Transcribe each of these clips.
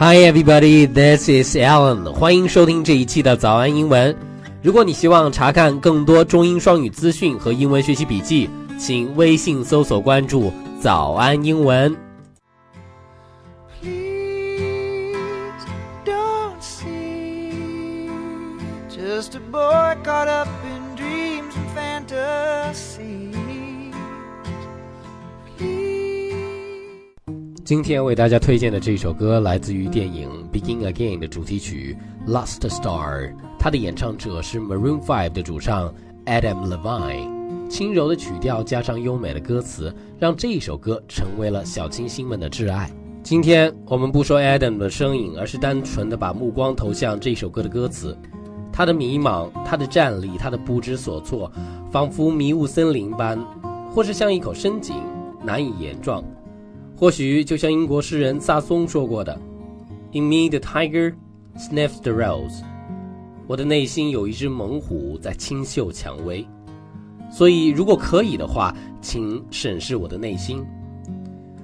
Hi everybody, this is Alan. 欢迎收听这一期的早安英文。如果你希望查看更多中英双语资讯和英文学习笔记，请微信搜索关注“早安英文”。Just a boy caught up in dreams and fantasy 今天为大家推荐的这首歌来自于电影《Begin Again》的主题曲《Lost Star》，它的演唱者是 Maroon Five 的主唱 Adam Levine。轻柔的曲调加上优美的歌词，让这一首歌成为了小清新们的挚爱。今天我们不说 Adam 的声音，而是单纯的把目光投向这首歌的歌词。他的迷茫，他的站立，他的不知所措，仿佛迷雾森林般，或是像一口深井，难以言状。或许就像英国诗人萨松说过的：“In me the tiger sniffs the rose。”我的内心有一只猛虎在清嗅蔷薇。所以，如果可以的话，请审视我的内心。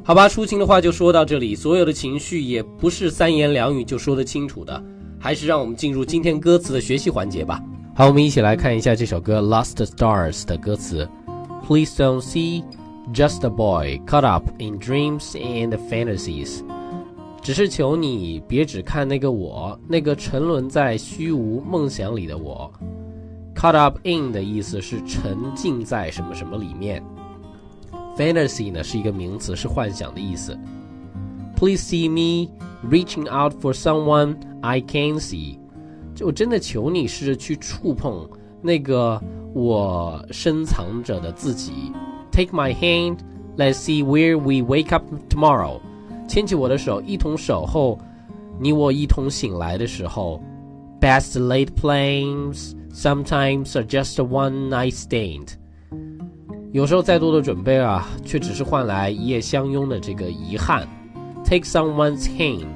好吧，抒情的话就说到这里。所有的情绪也不是三言两语就说得清楚的。还是让我们进入今天歌词的学习环节吧。好，我们一起来看一下这首歌《Lost Stars》的歌词。Please don't see just a boy caught up in dreams and fantasies。只是求你别只看那个我，那个沉沦在虚无梦想里的我。Caught up in 的意思是沉浸在什么什么里面。Fantasy 呢是一个名词，是幻想的意思。Please see me reaching out for someone I can see。就真的求你试着去触碰那个我深藏着的自己。 Take my hand, let's see where we wake up tomorrow。牵起我的手，一同守候你我一同醒来的时候。Best laid plans sometimes are just one night stand。有时候再多的准备啊，却只是换来一夜相拥的这个遗憾。Take someone's hand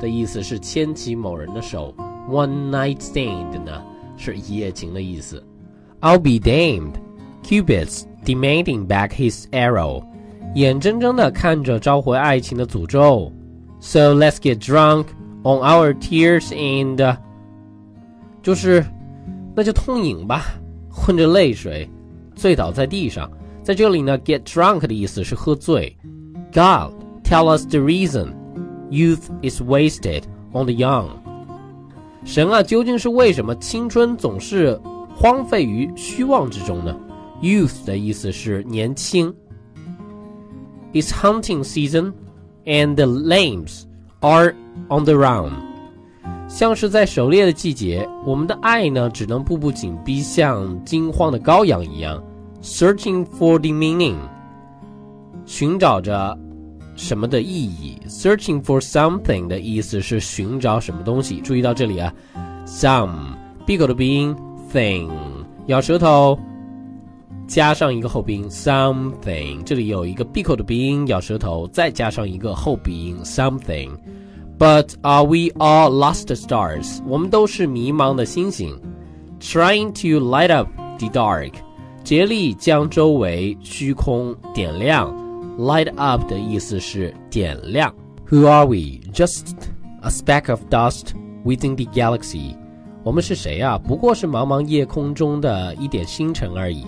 的意思是牵起某人的手，one night stand 呢是一夜情的意思。I'll be damned, Cupid's Demanding back his arrow，眼睁睁地看着召回爱情的诅咒。So let's get drunk on our tears and，就是，那就痛饮吧，混着泪水，醉倒在地上。在这里呢，get drunk 的意思是喝醉。God。Tell us the reason. Youth is wasted on the young. 神啊，究竟是为什么青春总是荒废于虚妄之中呢 ？Youth 的意思是年轻。It's hunting season, and the lambs are on the run. 像是在狩猎的季节，我们的爱呢，只能步步紧逼，像惊慌的羔羊一样，searching for the meaning，寻找着。什么的意义？Searching for something 的意思是寻找什么东西。注意到这里啊，some 闭口的鼻音，thing 咬舌头， 加上一个后鼻音，something 这里有一个闭口的鼻音，咬舌头，再加上一个后鼻音，something。But are we all lost stars？我们都是迷茫的星星，trying to light up the dark，竭力将周围虚空点亮。Light up 的意思是点亮。Who are we? Just a speck of dust within the galaxy. 我们是谁啊？不过是茫茫夜空中的一点星辰而已。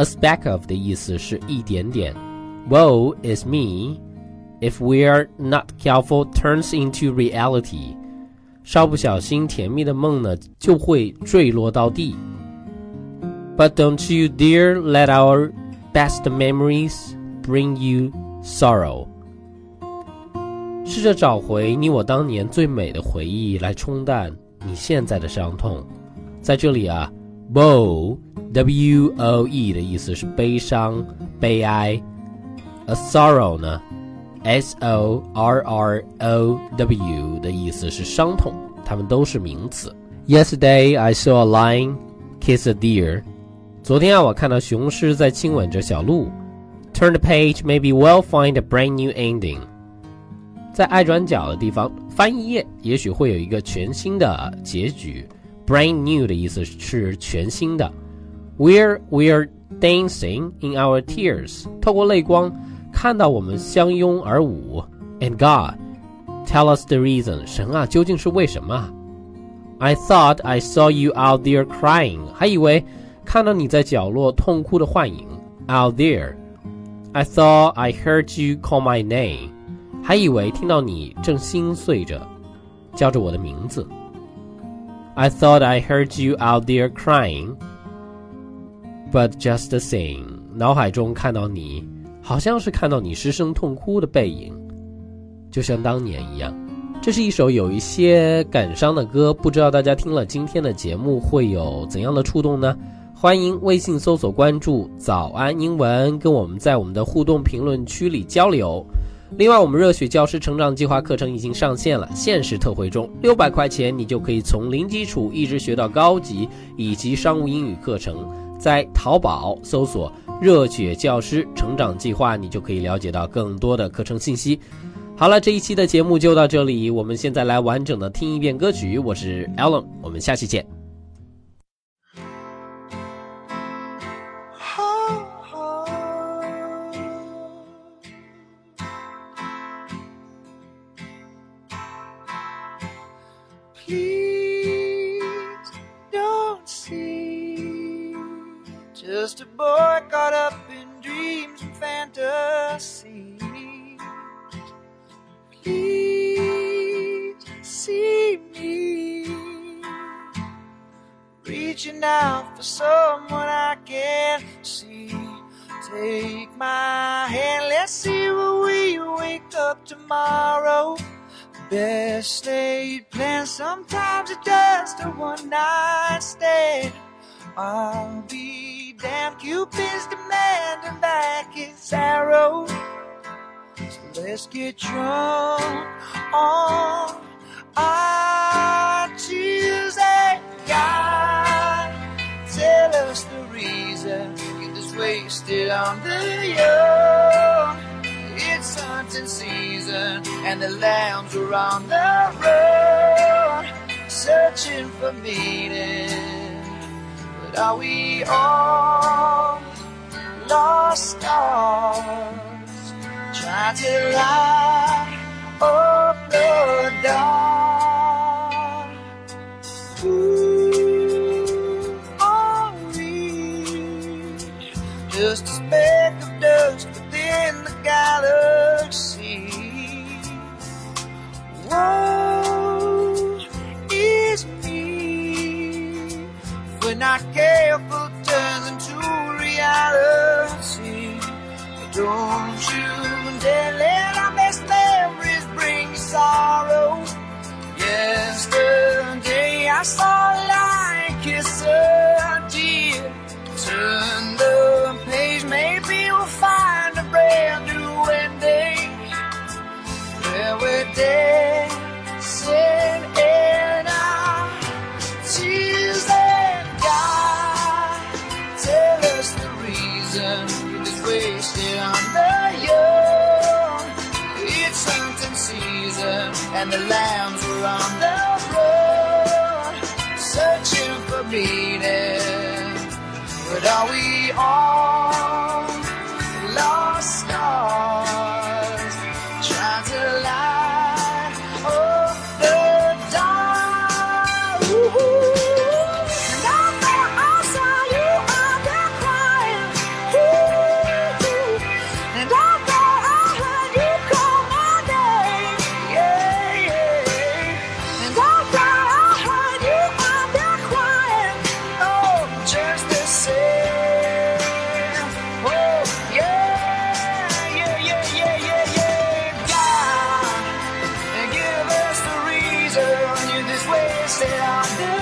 A speck of 的意思是一点点。Woe is me if we're not careful turns into reality. 稍不小心，甜蜜的梦呢就会坠落到地。But don't you dare let our best memories Bring you sorrow，试着找回你我当年最美的回忆，来冲淡你现在的伤痛。在这里啊 ，woe，w o e 的意思是悲伤、悲哀，a sorrow 呢，s o r r o w 的意思是伤痛，它们都是名词。Yesterday I saw a lion kiss a deer，昨天啊，我看到雄狮在亲吻着小鹿。Turn the page, maybe we'll find a brand new ending。在爱转角的地方翻一页，也许会有一个全新的结局。 Brand new 的意思是全新的。We're we're dancing in our tears。透过泪光看到我们相拥而舞。And God Tell us the reason，神啊，究竟是为什么？I thought I saw you out there crying，还以为看到你在角落痛哭的幻影。Out there。I thought I heard you call my name，还以为听到你正心碎着，叫着我的名字。 I thought I heard you out there crying，but just the same，脑海中看到你，好像是看到你失声痛哭的背影。就像当年一样，这是一首有一些感伤的歌，不知道大家听了今天的节目会有怎样的触动呢？欢迎微信搜索关注“早安英文”，跟我们在我们的互动评论区里交流。另外，我们热血教师成长计划课程已经上线了，限时特惠中，六百块钱你就可以从零基础一直学到高级，以及商务英语课程。在淘宝搜索“热血教师成长计划”，你就可以了解到更多的课程信息。好了，这一期的节目就到这里。我们现在来完整的听一遍歌曲。我是 Alan，我们下期见。Just a boy caught up in dreams and fantasy. Please see me reaching out for someone I can't see. Take my hand, let's see where we wake up tomorrow. Best laid plans, sometimes it's just a one night stand. I'll be damned, Cupid's demanding back his arrow. So Let's get drunk on our Tuesday. God, tell us the reason you just wasted on the young. It's hunting season and the lambs are on the road, searching for meaning. But are we all lost stars? try to light up the dark. Who are we? Just a Don't you dare meaning. But are we all God, and give